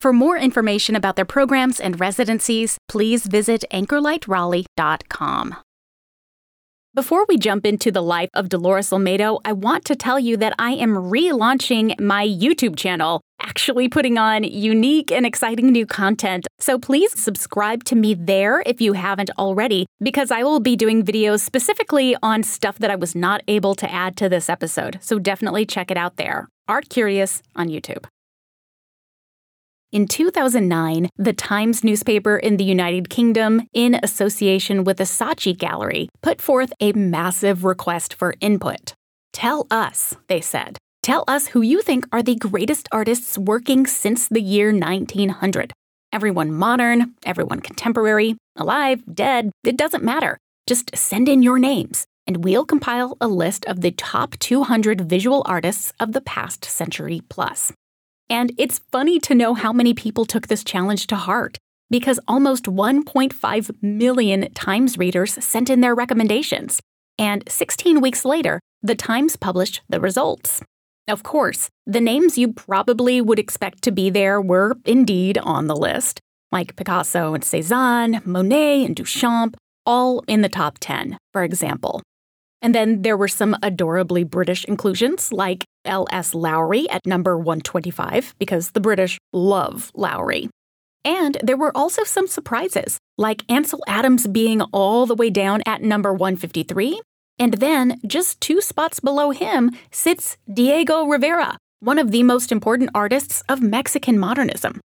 For more information about their programs and residencies, please visit anchorlightraleigh.com. Before we jump into the life of Dolores Olmedo, I want to tell you that I am relaunching my YouTube channel, actually putting on unique and exciting new content. So please subscribe to me there if you haven't already, because I will be doing videos specifically on stuff that I was not able to add to this episode. So definitely check it out there. Art Curious on YouTube. In 2009, the Times newspaper in the United Kingdom, in association with the Saatchi Gallery, put forth a massive request for input. Tell us, they said. Tell us who you think are the greatest artists working since the year 1900. Everyone modern, everyone contemporary, alive, dead, it doesn't matter. Just send in your names, and we'll compile a list of the top 200 visual artists of the past century plus. And it's funny to know how many people took this challenge to heart because almost 1.5 million Times readers sent in their recommendations. And 16 weeks later, the Times published the results. Of course, the names you probably would expect to be there were indeed on the list, like Picasso and Cezanne, Monet and Duchamp, all in the top 10, for example. And then there were some adorably British inclusions like L.S. Lowry at number 125, because the British love Lowry. And there were also some surprises, like Ansel Adams being all the way down at number 153. And then, just two spots below him, sits Diego Rivera, one of the most important artists of Mexican modernism.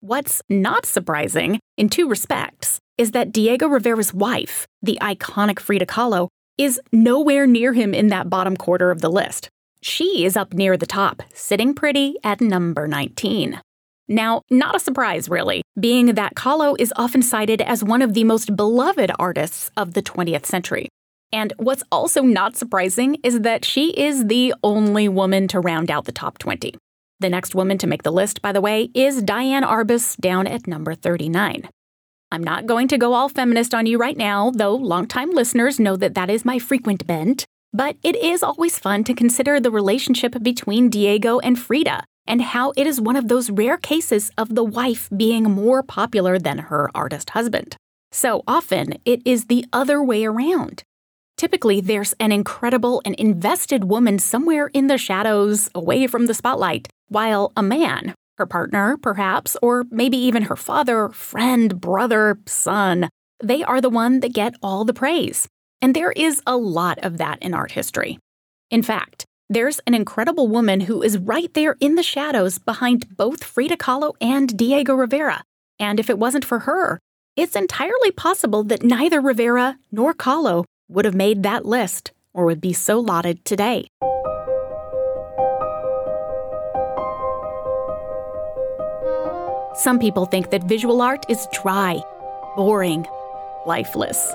What's not surprising, in two respects, is that Diego Rivera's wife, the iconic Frida Kahlo, is nowhere near him in that bottom quarter of the list. She is up near the top, sitting pretty at number 19. Now, not a surprise, really, being that Kahlo is often cited as one of the most beloved artists of the 20th century. And what's also not surprising is that she is the only woman to round out the top 20. The next woman to make the list, by the way, is Diane Arbus down at number 39. I'm not going to go all feminist on you right now, though longtime listeners know that that is my frequent bent. But it is always fun to consider the relationship between Diego and Frida and how it is one of those rare cases of the wife being more popular than her artist husband. So often, it is the other way around. Typically, there's an incredible and invested woman somewhere in the shadows, away from the spotlight, while a man, her partner, perhaps, or maybe even her father, friend, brother, son. They are the one that get all the praise. And there is a lot of that in art history. In fact, there's an incredible woman who is right there in the shadows behind both Frida Kahlo and Diego Rivera. And if it wasn't for her, it's entirely possible that neither Rivera nor Kahlo would have made that list or would be so lauded today. Some people think that visual art is dry, boring, lifeless.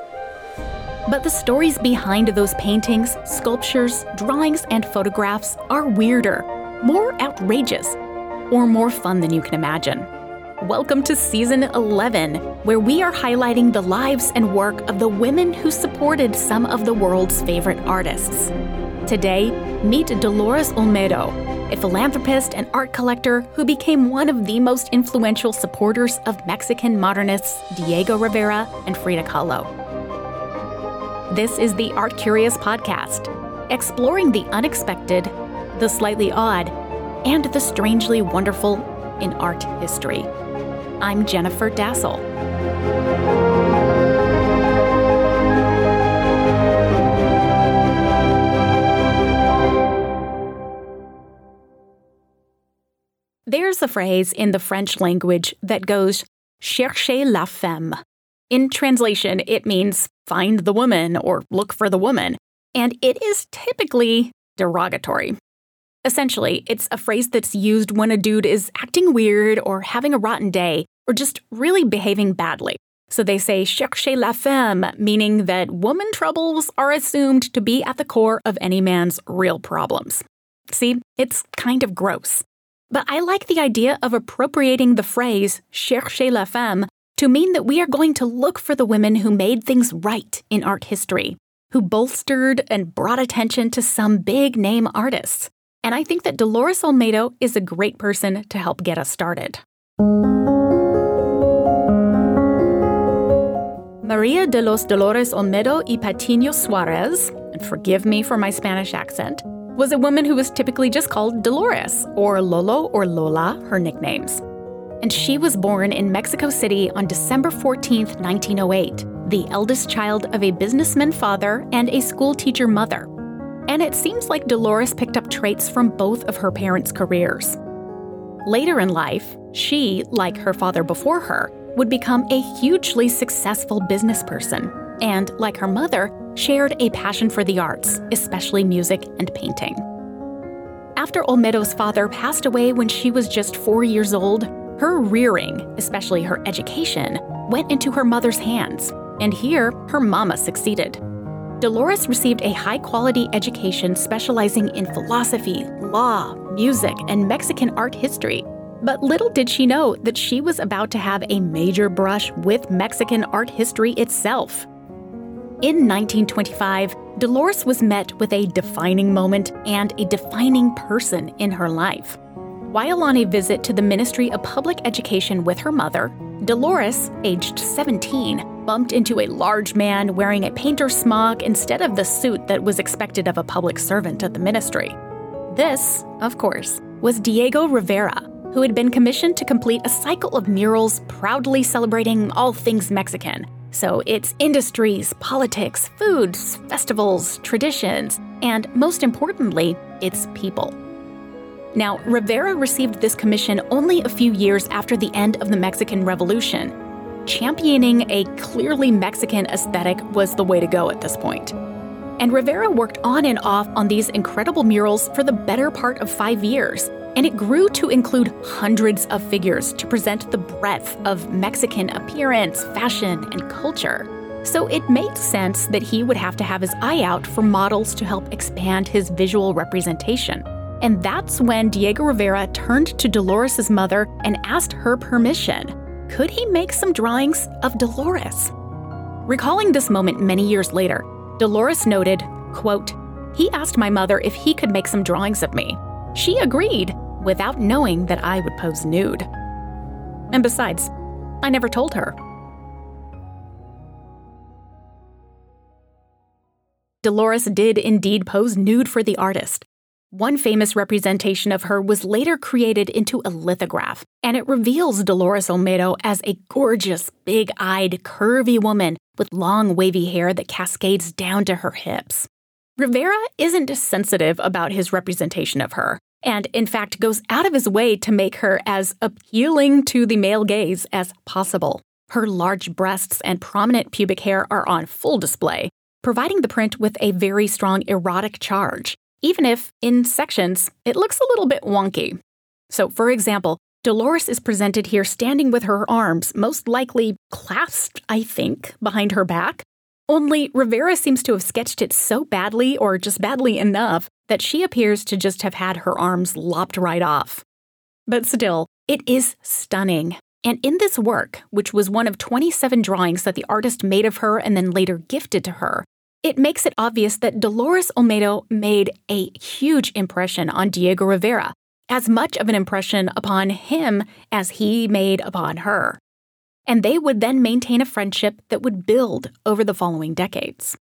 But the stories behind those paintings, sculptures, drawings, and photographs are weirder, more outrageous, or more fun than you can imagine. Welcome to season 11, where we are highlighting the lives and work of the women who supported some of the world's favorite artists. Today, meet Dolores Olmedo, a philanthropist and art collector who became one of the most influential supporters of Mexican modernists Diego Rivera and Frida Kahlo. This is the Art Curious podcast, exploring the unexpected, the slightly odd, and the strangely wonderful in art history. I'm Jennifer Dasal. There's a phrase in the French language that goes, cherchez la femme. In translation, it means find the woman or look for the woman, and it is typically derogatory. Essentially, it's a phrase that's used when a dude is acting weird or having a rotten day, or just really behaving badly. So they say cherchez la femme, meaning that woman troubles are assumed to be at the core of any man's real problems. See, it's kind of gross. But I like the idea of appropriating the phrase cherchez la femme to mean that we are going to look for the women who made things right in art history, who bolstered and brought attention to some big name artists. And I think that Dolores Olmedo is a great person to help get us started. Maria de los Dolores Olmedo y Patiño Suarez, and forgive me for my Spanish accent, was a woman who was typically just called Dolores, or Lolo or Lola, her nicknames. And she was born in Mexico City on December 14, 1908, the eldest child of a businessman father and a schoolteacher mother. And it seems like Dolores picked up traits from both of her parents' careers. Later in life, she, like her father before her, would become a hugely successful business person, and, like her mother, shared a passion for the arts, especially music and painting. After Olmedo's father passed away when she was just four years old, her rearing, especially her education, went into her mother's hands, and here her mama succeeded. Dolores received a high quality education specializing in philosophy, law, music, and Mexican art history, but little did she know that she was about to have a major brush with Mexican art history itself. In 1925, Dolores was met with a defining moment and a defining person in her life. While on a visit to the Ministry of Public Education with her mother, Dolores, aged 17, bumped into a large man wearing a painter's smock instead of the suit that was expected of a public servant at the ministry. This, of course, was Diego Rivera, who had been commissioned to complete a cycle of murals proudly celebrating all things Mexican. So it's industries, politics, foods, festivals, traditions, and most importantly, its people. Now, Rivera received this commission only a few years after the end of the Mexican Revolution. Championing a clearly Mexican aesthetic was the way to go at this point. And Rivera worked on and off on these incredible murals for the better part of five years, and it grew to include hundreds of figures to present the breadth of Mexican appearance, fashion, and culture. So it made sense that he would have to have his eye out for models to help expand his visual representation. And that's when Diego Rivera turned to Dolores' mother and asked her permission. Could he make some drawings of Dolores? Recalling this moment many years later, Dolores noted, quote, He asked my mother if he could make some drawings of me. She agreed, without knowing that I would pose nude. And besides, I never told her. Dolores did indeed pose nude for the artist. One famous representation of her was later created into a lithograph, and it reveals Dolores Olmedo as a gorgeous, big eyed, curvy woman with long, wavy hair that cascades down to her hips. Rivera isn't sensitive about his representation of her, and in fact goes out of his way to make her as appealing to the male gaze as possible. Her large breasts and prominent pubic hair are on full display, providing the print with a very strong erotic charge, even if, in sections, it looks a little bit wonky. So, for example, Dolores is presented here standing with her arms, most likely clasped, I think, behind her back, only Rivera seems to have sketched it so badly, or just badly enough, that she appears to just have had her arms lopped right off. But still, it is stunning. And in this work, which was one of 27 drawings that the artist made of her and then later gifted to her, it makes it obvious that Dolores Olmedo made a huge impression on Diego Rivera, as much of an impression upon him as he made upon her and they would then maintain a friendship that would build over the following decades.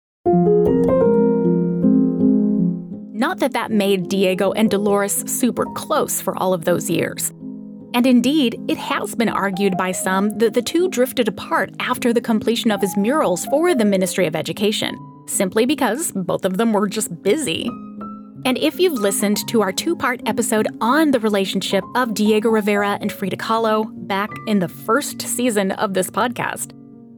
Not that that made Diego and Dolores super close for all of those years. And indeed, it has been argued by some that the two drifted apart after the completion of his murals for the Ministry of Education, simply because both of them were just busy. And if you've listened to our two part episode on the relationship of Diego Rivera and Frida Kahlo back in the first season of this podcast,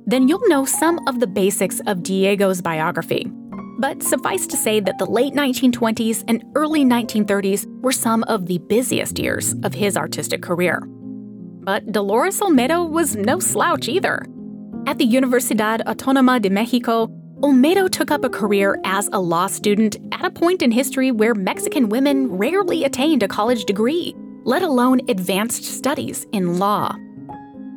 then you'll know some of the basics of Diego's biography. But suffice to say that the late 1920s and early 1930s were some of the busiest years of his artistic career. but Dolores Olmedo was no slouch either. At the Universidad Autónoma de Mexico, Olmedo took up a career as a law student at a point in history where Mexican women rarely attained a college degree, let alone advanced studies in law.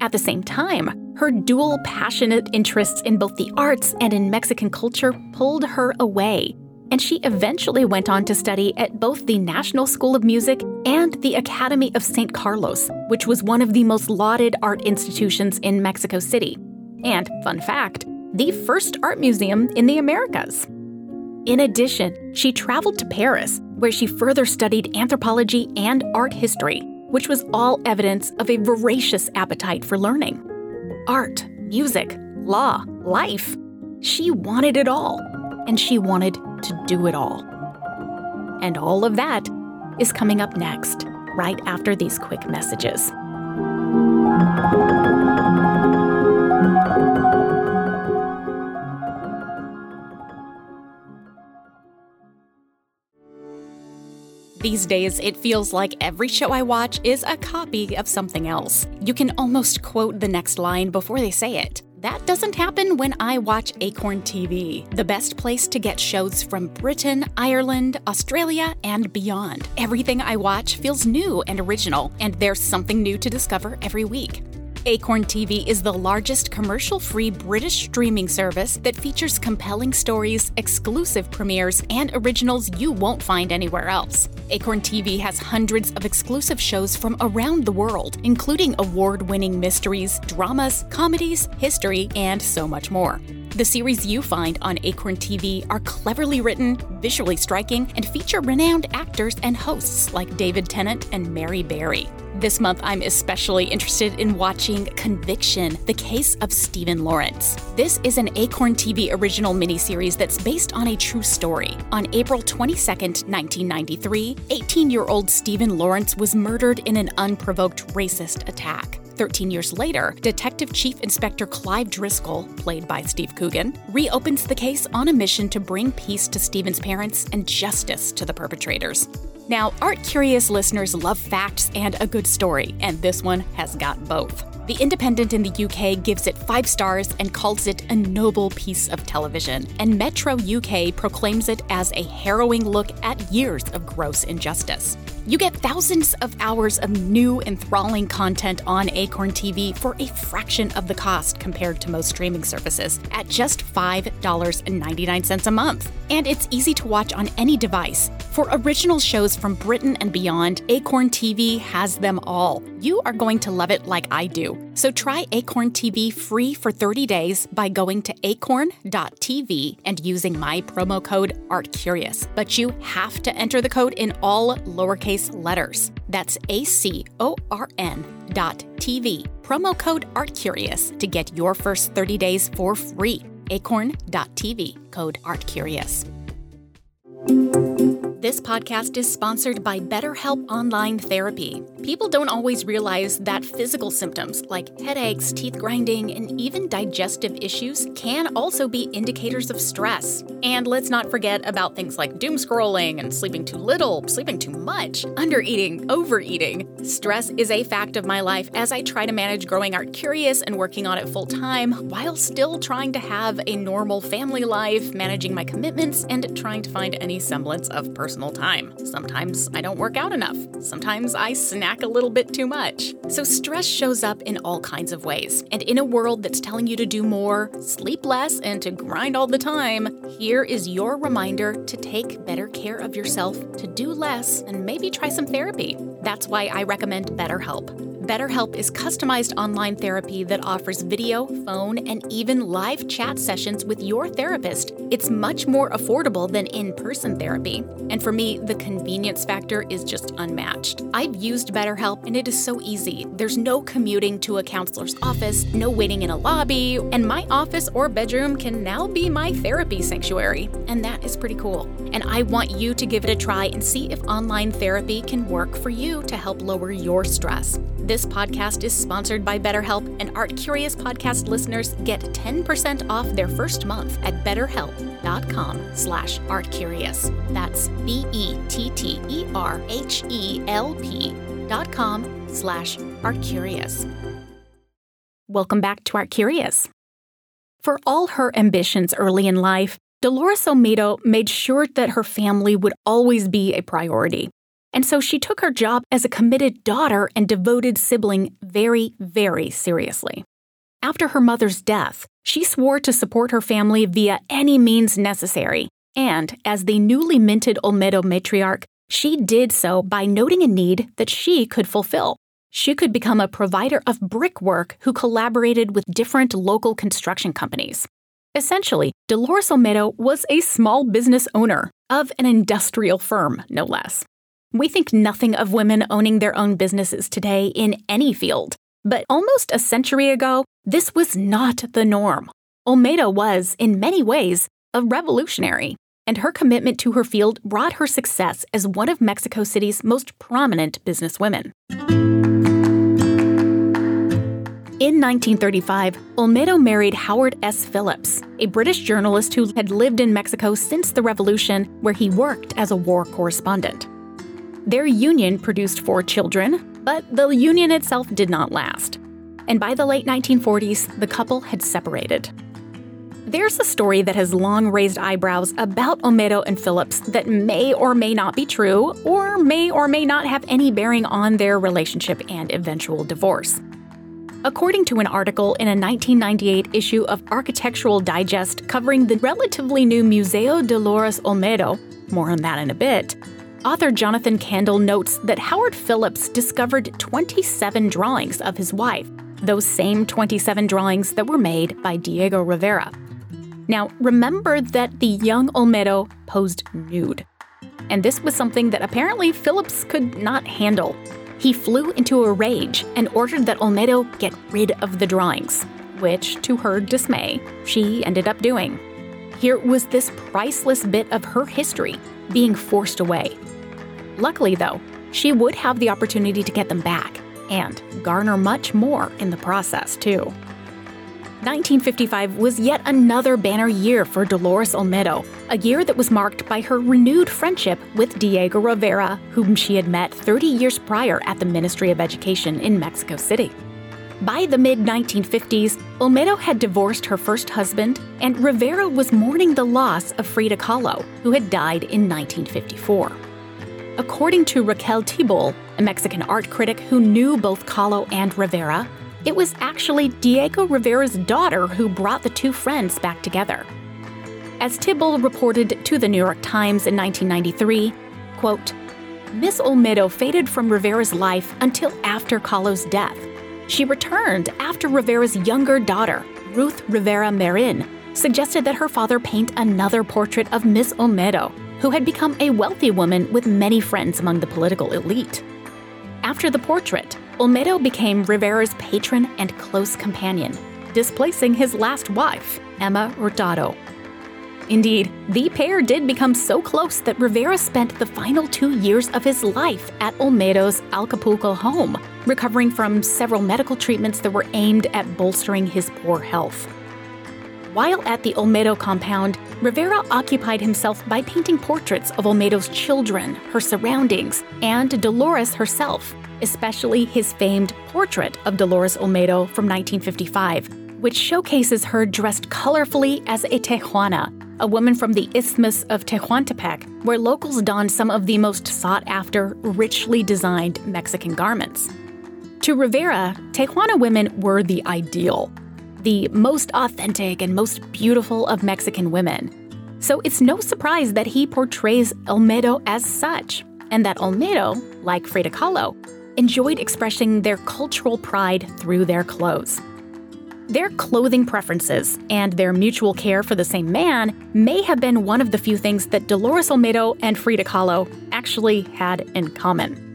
At the same time, her dual passionate interests in both the arts and in Mexican culture pulled her away, and she eventually went on to study at both the National School of Music and the Academy of St. Carlos, which was one of the most lauded art institutions in Mexico City. And, fun fact, the first art museum in the Americas. In addition, she traveled to Paris, where she further studied anthropology and art history, which was all evidence of a voracious appetite for learning. Art, music, law, life. She wanted it all, and she wanted to do it all. And all of that is coming up next, right after these quick messages. These days, it feels like every show I watch is a copy of something else. You can almost quote the next line before they say it. That doesn't happen when I watch Acorn TV, the best place to get shows from Britain, Ireland, Australia, and beyond. Everything I watch feels new and original, and there's something new to discover every week. Acorn TV is the largest commercial free British streaming service that features compelling stories, exclusive premieres, and originals you won't find anywhere else. Acorn TV has hundreds of exclusive shows from around the world, including award winning mysteries, dramas, comedies, history, and so much more. The series you find on Acorn TV are cleverly written, visually striking, and feature renowned actors and hosts like David Tennant and Mary Berry. This month, I'm especially interested in watching Conviction The Case of Stephen Lawrence. This is an Acorn TV original miniseries that's based on a true story. On April 22, 1993, 18 year old Stephen Lawrence was murdered in an unprovoked racist attack. 13 years later, Detective Chief Inspector Clive Driscoll, played by Steve Coogan, reopens the case on a mission to bring peace to Stephen's parents and justice to the perpetrators. Now, art curious listeners love facts and a good story, and this one has got both. The Independent in the UK gives it five stars and calls it a noble piece of television, and Metro UK proclaims it as a harrowing look at years of gross injustice. You get thousands of hours of new, enthralling content on Acorn TV for a fraction of the cost compared to most streaming services at just $5.99 a month. And it's easy to watch on any device. For original shows from Britain and beyond, Acorn TV has them all. You are going to love it like I do. So try Acorn TV free for 30 days by going to acorn.tv and using my promo code ARTCurious. But you have to enter the code in all lowercase letters. That's A C O R N dot TV. Promo code ARTCurious to get your first 30 days for free. acorn.tv, code ARTCurious. This podcast is sponsored by BetterHelp Online Therapy. People don't always realize that physical symptoms like headaches, teeth grinding, and even digestive issues can also be indicators of stress. And let's not forget about things like doom scrolling and sleeping too little, sleeping too much, undereating, overeating. Stress is a fact of my life as I try to manage growing art curious and working on it full time while still trying to have a normal family life, managing my commitments, and trying to find any semblance of personal personal time. Sometimes I don't work out enough. Sometimes I snack a little bit too much. So stress shows up in all kinds of ways. And in a world that's telling you to do more, sleep less, and to grind all the time, here is your reminder to take better care of yourself, to do less, and maybe try some therapy. That's why I recommend BetterHelp. BetterHelp is customized online therapy that offers video, phone, and even live chat sessions with your therapist. It's much more affordable than in person therapy. And for me, the convenience factor is just unmatched. I've used BetterHelp and it is so easy. There's no commuting to a counselor's office, no waiting in a lobby, and my office or bedroom can now be my therapy sanctuary. And that is pretty cool. And I want you to give it a try and see if online therapy can work for you to help lower your stress. This podcast is sponsored by BetterHelp, and Art Curious podcast listeners get 10% off their first month at betterhelp.com slash artcurious. That's B-E-T-T-E-R-H-E-L-P dot com slash artcurious. Welcome back to Art Curious. For all her ambitions early in life, Dolores Olmedo made sure that her family would always be a priority. And so she took her job as a committed daughter and devoted sibling very, very seriously. After her mother's death, she swore to support her family via any means necessary. And as the newly minted Olmedo matriarch, she did so by noting a need that she could fulfill. She could become a provider of brickwork who collaborated with different local construction companies. Essentially, Dolores Olmedo was a small business owner of an industrial firm, no less. We think nothing of women owning their own businesses today in any field, but almost a century ago, this was not the norm. Olmedo was, in many ways, a revolutionary, and her commitment to her field brought her success as one of Mexico City's most prominent businesswomen. In 1935, Olmedo married Howard S. Phillips, a British journalist who had lived in Mexico since the Revolution, where he worked as a war correspondent. Their union produced four children, but the union itself did not last. And by the late 1940s, the couple had separated. There's a story that has long raised eyebrows about Olmedo and Phillips that may or may not be true, or may or may not have any bearing on their relationship and eventual divorce. According to an article in a 1998 issue of Architectural Digest covering the relatively new Museo Dolores Olmedo, more on that in a bit, author Jonathan Kandell notes that Howard Phillips discovered 27 drawings of his wife, those same 27 drawings that were made by Diego Rivera. Now, remember that the young Olmedo posed nude. And this was something that apparently Phillips could not handle. He flew into a rage and ordered that Olmedo get rid of the drawings, which, to her dismay, she ended up doing. Here was this priceless bit of her history being forced away. Luckily, though, she would have the opportunity to get them back and garner much more in the process, too. 1955 was yet another banner year for Dolores Olmedo, a year that was marked by her renewed friendship with Diego Rivera, whom she had met 30 years prior at the Ministry of Education in Mexico City. By the mid 1950s, Olmedo had divorced her first husband, and Rivera was mourning the loss of Frida Kahlo, who had died in 1954. According to Raquel Tibol, a Mexican art critic who knew both Kahlo and Rivera, it was actually Diego Rivera's daughter who brought the two friends back together. As Tibol reported to the New York Times in 1993, quote, Miss Olmedo faded from Rivera's life until after Kahlo's death. She returned after Rivera's younger daughter, Ruth Rivera Marin, suggested that her father paint another portrait of Miss Olmedo, who had become a wealthy woman with many friends among the political elite. After the portrait, Olmedo became Rivera's patron and close companion, displacing his last wife, Emma Hurtado. Indeed, the pair did become so close that Rivera spent the final two years of his life at Olmedo's Acapulco home, recovering from several medical treatments that were aimed at bolstering his poor health. While at the Olmedo compound, Rivera occupied himself by painting portraits of Olmedo's children, her surroundings, and Dolores herself, especially his famed portrait of Dolores Olmedo from 1955, which showcases her dressed colorfully as a Tehuana, a woman from the Isthmus of Tehuantepec, where locals don some of the most sought after, richly designed Mexican garments. To Rivera, Tehuana women were the ideal, the most authentic and most beautiful of Mexican women. So it's no surprise that he portrays Olmedo as such, and that Olmedo, like Frida Kahlo, enjoyed expressing their cultural pride through their clothes. Their clothing preferences and their mutual care for the same man may have been one of the few things that Dolores Olmedo and Frida Kahlo actually had in common.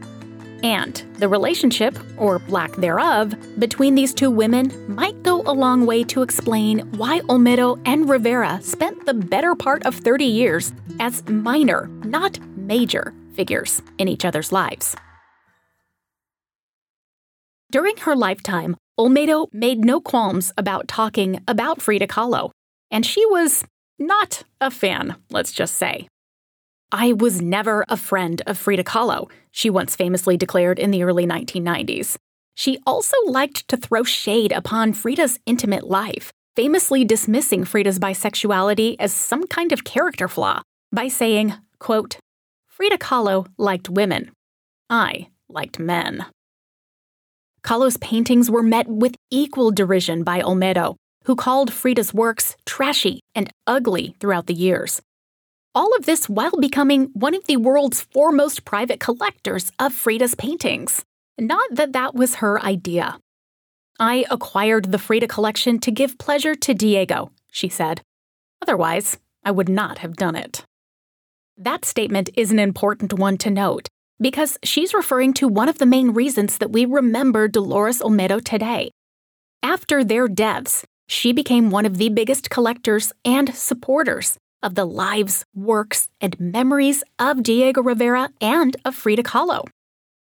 And the relationship, or lack thereof, between these two women might go a long way to explain why Olmedo and Rivera spent the better part of 30 years as minor, not major, figures in each other's lives. During her lifetime, Olmedo made no qualms about talking about Frida Kahlo, and she was not a fan, let's just say. I was never a friend of Frida Kahlo, she once famously declared in the early 1990s. She also liked to throw shade upon Frida's intimate life, famously dismissing Frida's bisexuality as some kind of character flaw by saying, quote, Frida Kahlo liked women. I liked men. Kahlo's paintings were met with equal derision by Olmedo, who called Frida's works trashy and ugly throughout the years. All of this while becoming one of the world's foremost private collectors of Frida's paintings. Not that that was her idea. I acquired the Frida collection to give pleasure to Diego, she said. Otherwise, I would not have done it. That statement is an important one to note because she's referring to one of the main reasons that we remember Dolores Olmedo today. After their deaths, she became one of the biggest collectors and supporters of the lives, works, and memories of Diego Rivera and of Frida Kahlo.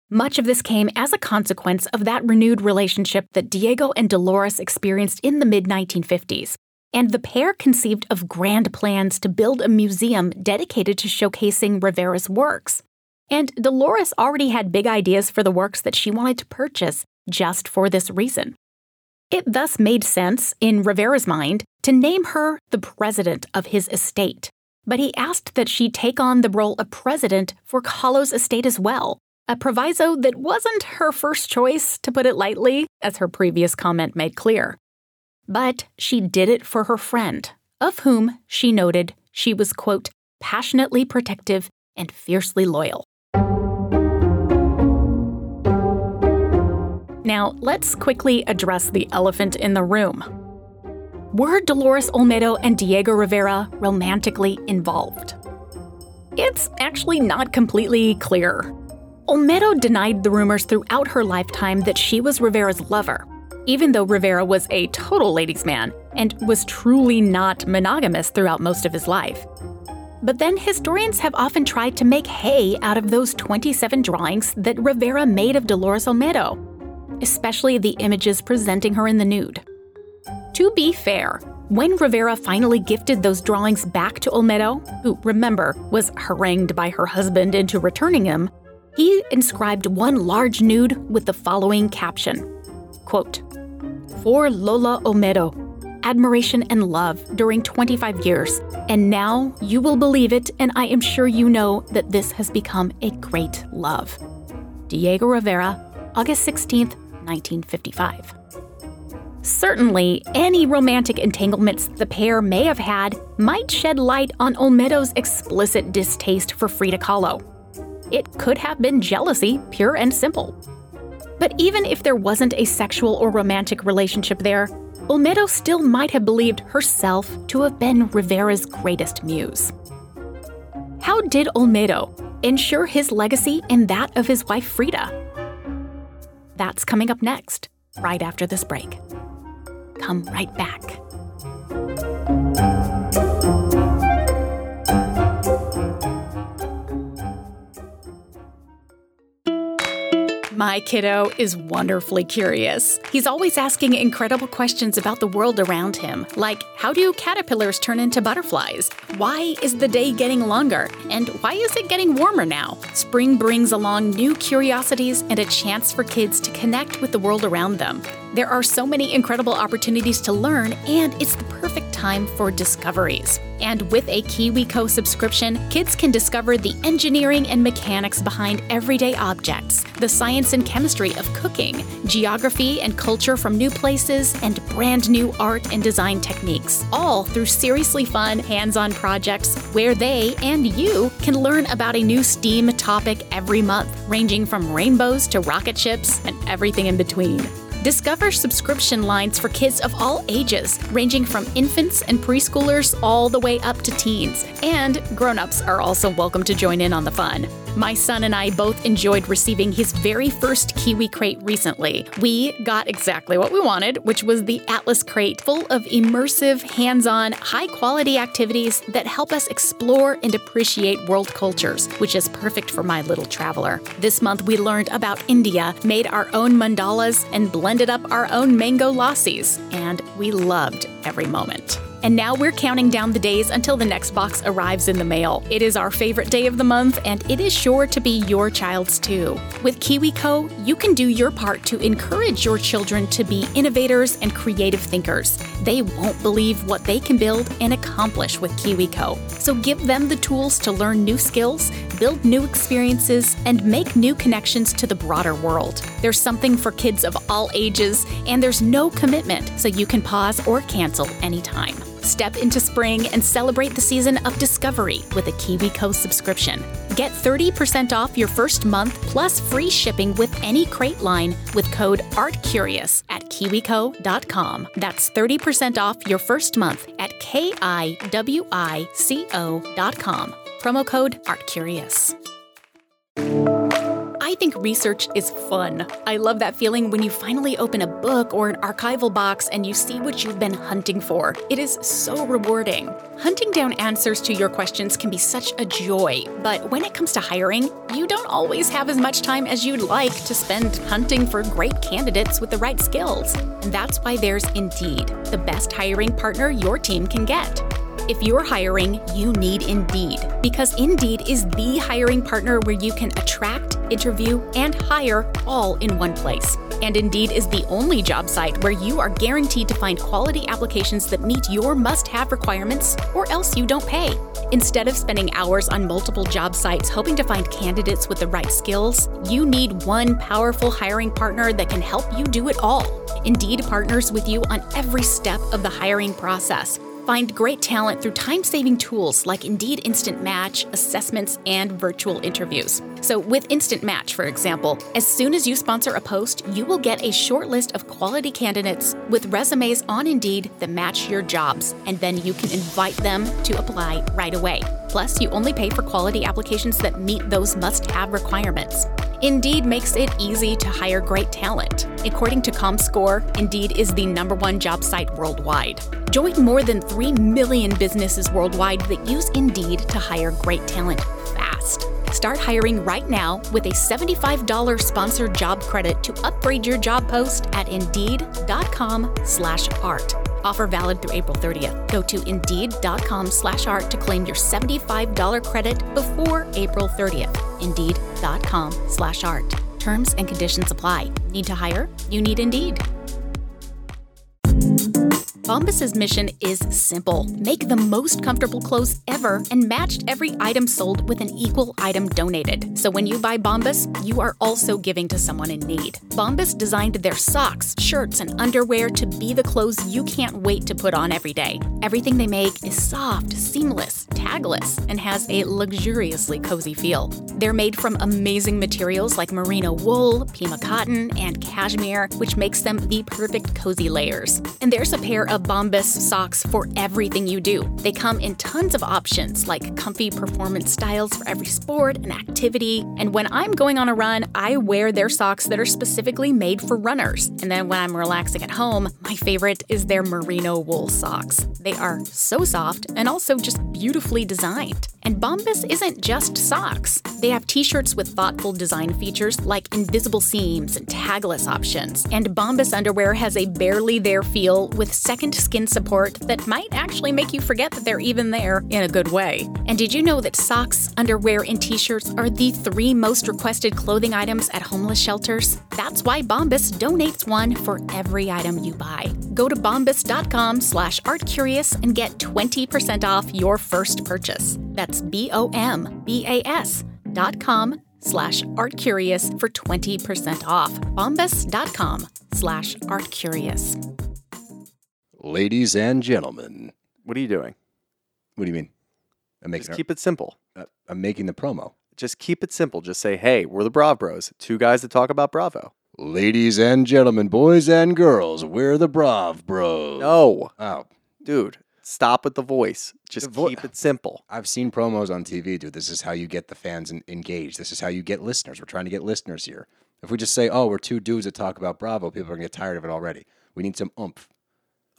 Much of this came as a consequence of that renewed relationship that Diego and Dolores experienced in the mid 1950s, and the pair conceived of grand plans to build a museum dedicated to showcasing Rivera's works. And Dolores already had big ideas for the works that she wanted to purchase just for this reason. It thus made sense, in Rivera's mind, to name her the president of his estate. But he asked that she take on the role of president for Kahlo's estate as well, a proviso that wasn't her first choice, to put it lightly, as her previous comment made clear. But she did it for her friend, of whom, she noted, she was, quote, passionately protective and fiercely loyal. Now, let's quickly address the elephant in the room. Were Dolores Olmedo and Diego Rivera romantically involved? It's actually not completely clear. Olmedo denied the rumors throughout her lifetime that she was Rivera's lover, even though Rivera was a total ladies' man and was truly not monogamous throughout most of his life. But then historians have often tried to make hay out of those 27 drawings that Rivera made of Dolores Olmedo, especially the images presenting her in the nude. To be fair, when Rivera finally gifted those drawings back to Olmedo, who, remember, was harangued by her husband into returning them, he inscribed one large nude with the following caption quote, For Lola Olmedo, admiration and love during 25 years, and now you will believe it, and I am sure you know that this has become a great love. Diego Rivera, August 16, 1955. Certainly, any romantic entanglements the pair may have had might shed light on Olmedo's explicit distaste for Frida Kahlo. It could have been jealousy, pure and simple. But even if there wasn't a sexual or romantic relationship there, Olmedo still might have believed herself to have been Rivera's greatest muse. How did Olmedo ensure his legacy and that of his wife Frida? That's coming up next, right after this break. Come right back. My kiddo is wonderfully curious. He's always asking incredible questions about the world around him, like how do caterpillars turn into butterflies? Why is the day getting longer? And why is it getting warmer now? Spring brings along new curiosities and a chance for kids to connect with the world around them. There are so many incredible opportunities to learn, and it's the perfect time for discoveries. And with a KiwiCo subscription, kids can discover the engineering and mechanics behind everyday objects, the science and chemistry of cooking, geography and culture from new places, and brand new art and design techniques, all through seriously fun, hands on projects where they and you can learn about a new STEAM topic every month, ranging from rainbows to rocket ships and everything in between. Discover subscription lines for kids of all ages, ranging from infants and preschoolers all the way up to teens. And grown-ups are also welcome to join in on the fun. My son and I both enjoyed receiving his very first Kiwi crate recently. We got exactly what we wanted, which was the Atlas crate, full of immersive, hands on, high quality activities that help us explore and appreciate world cultures, which is perfect for my little traveler. This month, we learned about India, made our own mandalas, and blended up our own mango lassis, and we loved every moment. And now we're counting down the days until the next box arrives in the mail. It is our favorite day of the month, and it is sure to be your child's too. With KiwiCo, you can do your part to encourage your children to be innovators and creative thinkers. They won't believe what they can build and accomplish with KiwiCo. So give them the tools to learn new skills, build new experiences, and make new connections to the broader world. There's something for kids of all ages, and there's no commitment, so you can pause or cancel anytime. Step into spring and celebrate the season of discovery with a KiwiCo subscription. Get 30% off your first month plus free shipping with any crate line with code ARTCurious at kiwico.com. That's 30% off your first month at K-I-W-I-C-O.com. Promo code ARTCurious. I think research is fun. I love that feeling when you finally open a book or an archival box and you see what you've been hunting for. It is so rewarding. Hunting down answers to your questions can be such a joy, but when it comes to hiring, you don't always have as much time as you'd like to spend hunting for great candidates with the right skills. And that's why there's Indeed, the best hiring partner your team can get. If you're hiring, you need Indeed because Indeed is the hiring partner where you can attract, interview, and hire all in one place. And Indeed is the only job site where you are guaranteed to find quality applications that meet your must have requirements, or else you don't pay. Instead of spending hours on multiple job sites hoping to find candidates with the right skills, you need one powerful hiring partner that can help you do it all. Indeed partners with you on every step of the hiring process Find great talent through time saving tools like Indeed Instant Match, assessments, and virtual interviews. So, with Instant Match, for example, as soon as you sponsor a post, you will get a short list of quality candidates with resumes on Indeed that match your jobs, and then you can invite them to apply right away. Plus, you only pay for quality applications that meet those must have requirements. Indeed makes it easy to hire great talent. According to ComScore, Indeed is the number one job site worldwide. Join more than 3 million businesses worldwide that use Indeed to hire great talent fast. Start hiring right now with a $75 sponsored job credit to upgrade your job post at indeed.com slash art. Offer valid through April 30th. Go to indeed.com slash art to claim your $75 credit before April 30th. Indeed.com slash art. Terms and conditions apply. Need to hire? You need Indeed. Bombas's mission is simple make the most comfortable clothes ever and matched every item sold with an equal item donated. So when you buy Bombas, you are also giving to someone in need. Bombas designed their socks, shirts, and underwear to be the clothes you can't wait to put on every day. Everything they make is soft, seamless, tagless, and has a luxuriously cozy feel. They're made from amazing materials like merino wool, pima cotton, and cashmere, which makes them the perfect cozy layers. And there's a pair of Bombas socks for everything you do. They come in tons of options like comfy performance styles for every sport and activity. And when I'm going on a run, I wear their socks that are specifically made for runners. And then when I'm relaxing at home, my favorite is their merino wool socks. They are so soft and also just beautifully designed. And Bombas isn't just socks. They have t shirts with thoughtful design features like invisible seams and tagless options. And Bombas underwear has a barely there feel with skin support that might actually make you forget that they're even there in a good way. And did you know that socks, underwear, and t shirts are the three most requested clothing items at homeless shelters? That's why Bombas donates one for every item you buy. Go to bombas.com slash artcurious and get 20% off your first purchase. That's B-O-M-B-A-S dot com slash artcurious for 20% off. Bombas.com slash artcurious. Ladies and gentlemen, What are you doing? what do you mean? I'm making Just keep it simple. uh, I'm making the promo. Just keep it simple. Just say, hey, we're the Brav Bros, two guys that talk about Bravo. Ladies and gentlemen, boys and girls, we're the Brav Bros. No, Oh, dude, stop with the voice. Just The vo- keep it simple. I've seen promos on TV, dude. This is how you get the fans en- engaged. This is how you get listeners. We're trying to get listeners here. If we just say, "Oh, we're two dudes that talk about Bravo," people are gonna get tired of it already. We need some oomph.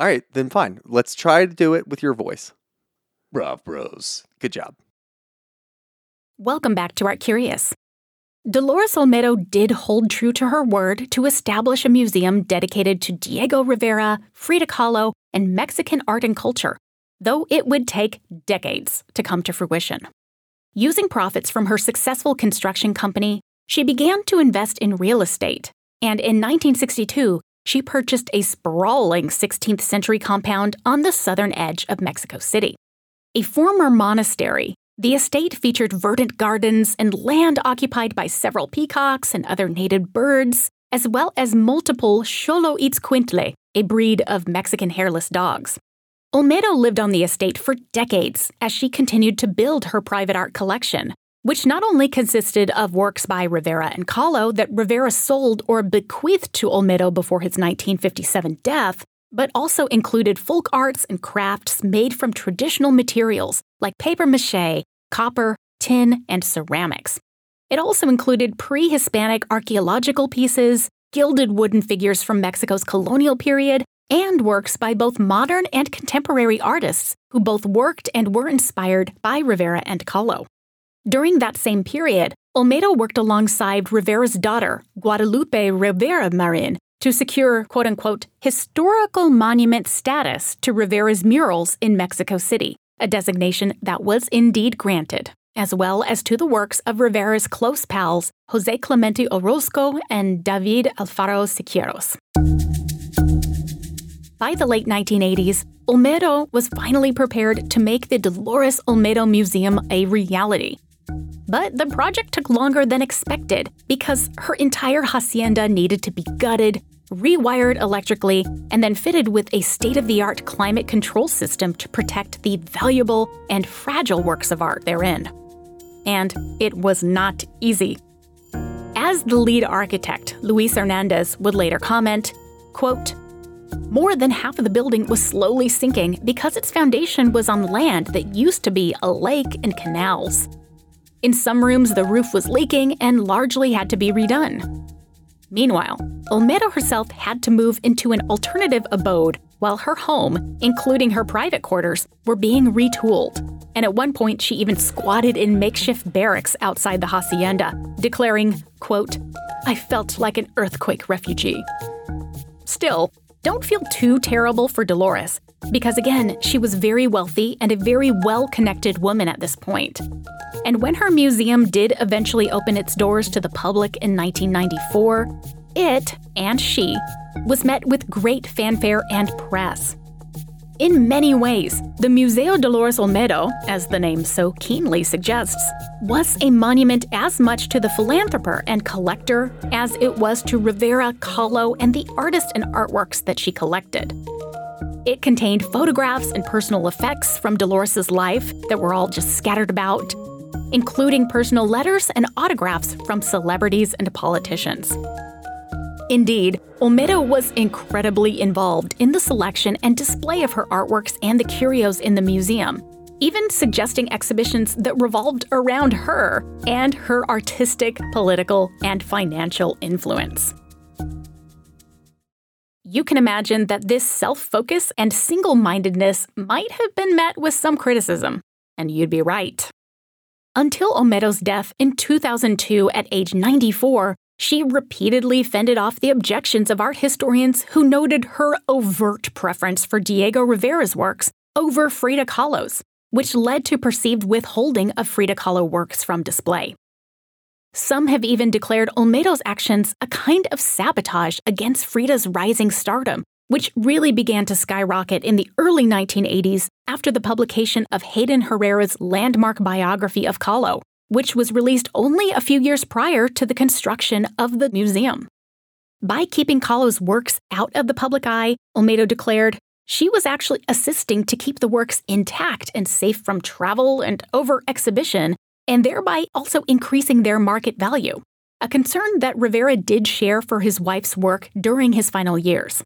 All right, then fine. Let's try to do it with your voice. Brav Bros. Good job. Welcome back to Art Curious. Dolores Olmedo did hold true to her word to establish a museum dedicated to Diego Rivera, Frida Kahlo, and Mexican art and culture. though it would take decades to come to fruition. Using profits from her successful construction company, she began to invest in real estate, and in 1962, she purchased a sprawling 16th century compound on the southern edge of Mexico City. A former monastery, the estate featured verdant gardens and land occupied by several peacocks and other native birds, as well as multiple Xoloitzcuintle, a breed of Mexican hairless dogs. Olmedo lived on the estate for decades as she continued to build her private art collection, which not only consisted of works by Rivera and Kahlo that Rivera sold or bequeathed to Olmedo before his 1957 death, but also included folk arts and crafts made from traditional materials like paper mache, copper, tin, and ceramics. It also included pre Hispanic archaeological pieces, gilded wooden figures from Mexico's colonial period, and works by both modern and contemporary artists who both worked and were inspired by Rivera and Kahlo. During that same period, Olmedo worked alongside Rivera's daughter, Guadalupe Rivera Marin, to secure quote unquote historical monument status to Rivera's murals in Mexico City, a designation that was indeed granted, as well as to the works of Rivera's close pals, Jose Clemente Orozco and David Alfaro Siqueiros. By the late 1980s, Olmedo was finally prepared to make the Dolores Olmedo Museum a reality, but the project took longer than expected because her entire hacienda needed to be gutted, rewired electrically, and then fitted with a state of the art climate control system to protect the valuable and fragile works of art therein. And it was not easy. As the lead architect, Luis Hernandez, would later comment, quote, more than half of the building was slowly sinking because its foundation was on land that used to be a lake and canals. In some rooms, the roof was leaking and largely had to be redone. Meanwhile, Olmedo herself had to move into an alternative abode while her home, including her private quarters, were being retooled. And at one point, she even squatted in makeshift barracks outside the hacienda, declaring, quote, I felt like an earthquake refugee. Still, don't feel too terrible for Dolores, because again, she was very wealthy and a very well connected woman at this point. And when her museum did eventually open its doors to the public in 1994, it, and she, was met with great fanfare and press. In many ways, the Museo Dolores Olmedo, as the name so keenly suggests, was a monument as much to the philanthropist and collector as it was to Rivera, Kahlo, and the artists and artworks that she collected. It contained photographs and personal effects from Dolores's life that were all just scattered about, including personal letters and autographs from celebrities and politicians. Indeed, Olmedo was incredibly involved in the selection and display of her artworks and the curios in the museum, even suggesting exhibitions that revolved around her and her artistic, political, and financial influence. You can imagine that this self focus and single mindedness might have been met with some criticism, and you'd be right. Until Olmedo's death in 2002 at age 94, she repeatedly fended off the objections of art historians who noted her overt preference for Diego Rivera's works over Frida Kahlo's, which led to perceived withholding of Frida Kahlo works from display. Some have even declared Olmedo's actions a kind of sabotage against Frida's rising stardom, which really began to skyrocket in the early 1980s after the publication of Hayden Herrera's landmark biography of Kahlo, which was released only a few years prior to the construction of the museum. By keeping Kahlo's works out of the public eye, Olmedo declared, she was actually assisting to keep the works intact and safe from travel and over exhibition, and thereby also increasing their market value, a concern that Rivera did share for his wife's work during his final years.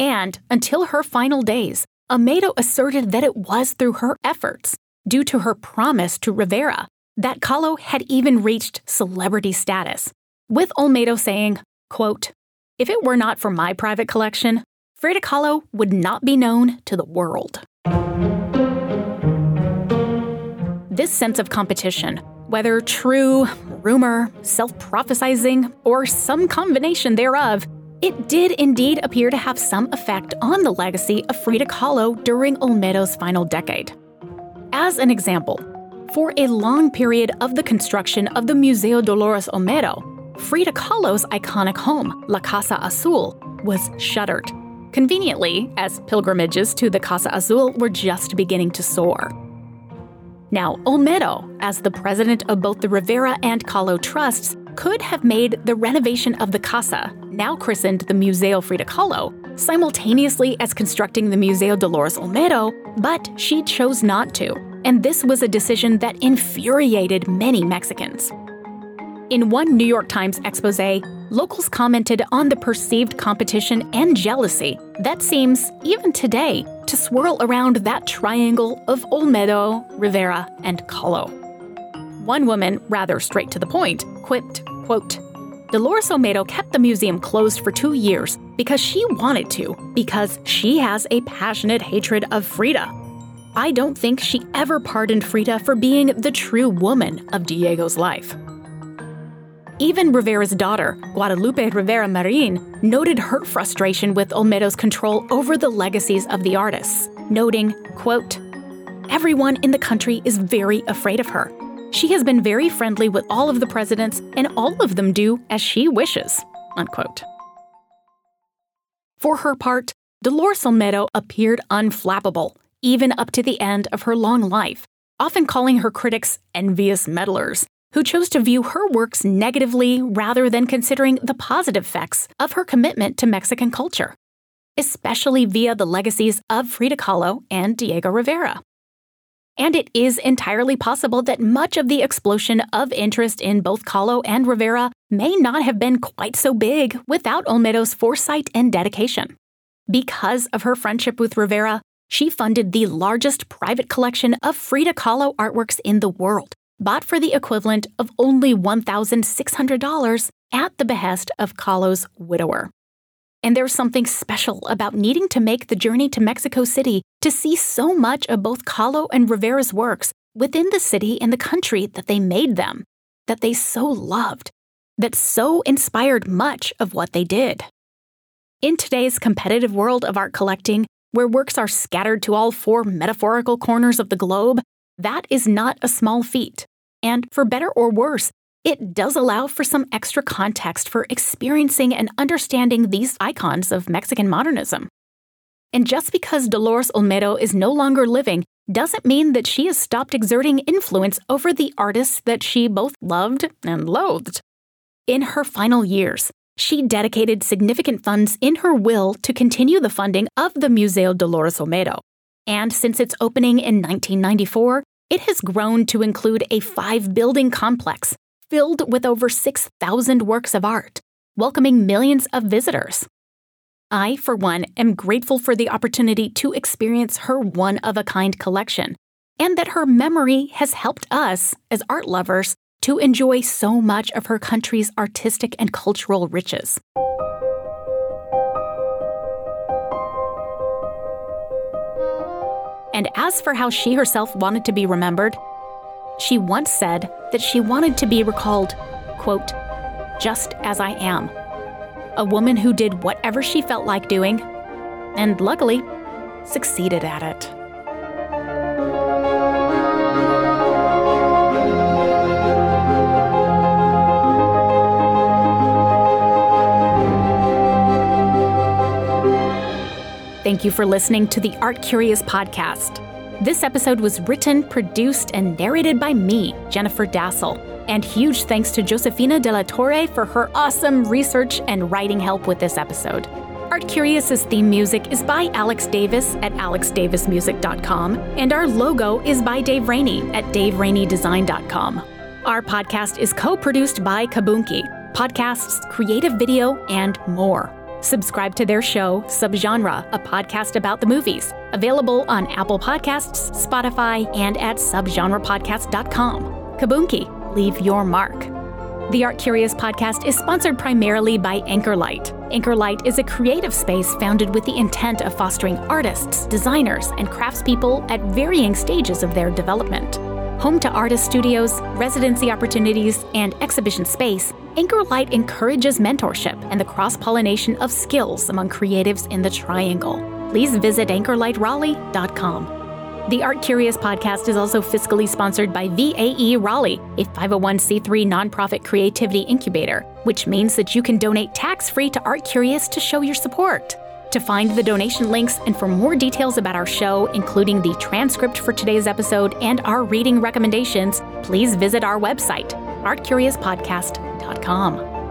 And until her final days, Olmedo asserted that it was through her efforts, due to her promise to Rivera, that Kahlo had even reached celebrity status, with Olmedo saying, quote, If it were not for my private collection, Frida Kahlo would not be known to the world. This sense of competition, whether true, rumor, self prophesizing, or some combination thereof, it did indeed appear to have some effect on the legacy of Frida Kahlo during Olmedo's final decade. As an example, for a long period of the construction of the Museo Dolores Olmedo, Frida Kahlo's iconic home, La Casa Azul, was shuttered. Conveniently, as pilgrimages to the Casa Azul were just beginning to soar. Now, Olmedo, as the president of both the Rivera and Kahlo trusts, could have made the renovation of the Casa, now christened the Museo Frida Kahlo, simultaneously as constructing the Museo Dolores Olmedo, but she chose not to, and this was a decision that infuriated many Mexicans. In one New York Times expose, locals commented on the perceived competition and jealousy that seems, even today, to swirl around that triangle of Olmedo, Rivera, and Kahlo. One woman, rather straight to the point, quipped, quote, Dolores Olmedo kept the museum closed for two years because she wanted to, because she has a passionate hatred of Frida. I don't think she ever pardoned Frida for being the true woman of Diego's life. Even Rivera's daughter, Guadalupe Rivera Marin, noted her frustration with Olmedo's control over the legacies of the artists, noting, quote, Everyone in the country is very afraid of her. She has been very friendly with all of the presidents, and all of them do as she wishes. Unquote. For her part, Dolores Olmedo appeared unflappable, even up to the end of her long life, often calling her critics envious meddlers who chose to view her works negatively rather than considering the positive effects of her commitment to Mexican culture, especially via the legacies of Frida Kahlo and Diego Rivera. And it is entirely possible that much of the explosion of interest in both Kahlo and Rivera may not have been quite so big without Olmedo's foresight and dedication. Because of her friendship with Rivera, she funded the largest private collection of Frida Kahlo artworks in the world, bought for the equivalent of only $1,600 at the behest of Kahlo's widower. And there's something special about needing to make the journey to Mexico City to see so much of both Kahlo and Rivera's works within the city and the country that they made them, that they so loved, that so inspired much of what they did. In today's competitive world of art collecting, where works are scattered to all four metaphorical corners of the globe, that is not a small feat. And for better or worse, it does allow for some extra context for experiencing and understanding these icons of Mexican modernism. And just because Dolores Olmedo is no longer living doesn't mean that she has stopped exerting influence over the artists that she both loved and loathed. In her final years, she dedicated significant funds in her will to continue the funding of the Museo Dolores Olmedo, and since its opening in 1994, it has grown to include a five building complex filled with over 6,000 works of art, welcoming millions of visitors. I, for one, am grateful for the opportunity to experience her one of a kind collection, and that her memory has helped us, as art lovers, to enjoy so much of her country's artistic and cultural riches. And as for how she herself wanted to be remembered, she once said that she wanted to be recalled, quote, just as I am. A woman who did whatever she felt like doing, and luckily, succeeded at it. Thank you for listening to the Art Curious podcast. This episode was written, produced, and narrated by me, Jennifer Dasal. And huge thanks to Josefina de la Torre for her awesome research and writing help with this episode. Art Curious's theme music is by Alex Davis at alexdavismusic.com, and our logo is by Dave Rainey at daveraineydesign.com. Our podcast is co produced by Kaboonki, podcasts, creative video, and more. Subscribe to their show, Subgenre, a podcast about the movies, available on Apple Podcasts, Spotify, and at subgenrepodcast.com. Kaboonki, leave your mark. The Art Curious podcast is sponsored primarily by Anchorlight. Anchorlight is a creative space founded with the intent of fostering artists, designers, and craftspeople at varying stages of their development. Home to artist studios, residency opportunities, and exhibition space, Anchor Light encourages mentorship and the cross pollination of skills among creatives in the triangle. Please visit anchorlightraleigh.com. The Art Curious podcast is also fiscally sponsored by VAE Raleigh, a 501c3 nonprofit creativity incubator, which means that you can donate tax free to Art Curious to show your support. To find the donation links and for more details about our show, including the transcript for today's episode and our reading recommendations, please visit our website, artcuriouspodcast.com.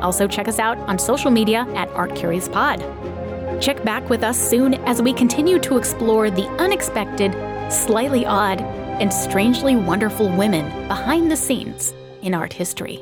Also, check us out on social media at ArtCuriousPod. Check back with us soon as we continue to explore the unexpected, slightly odd, and strangely wonderful women behind the scenes in art history.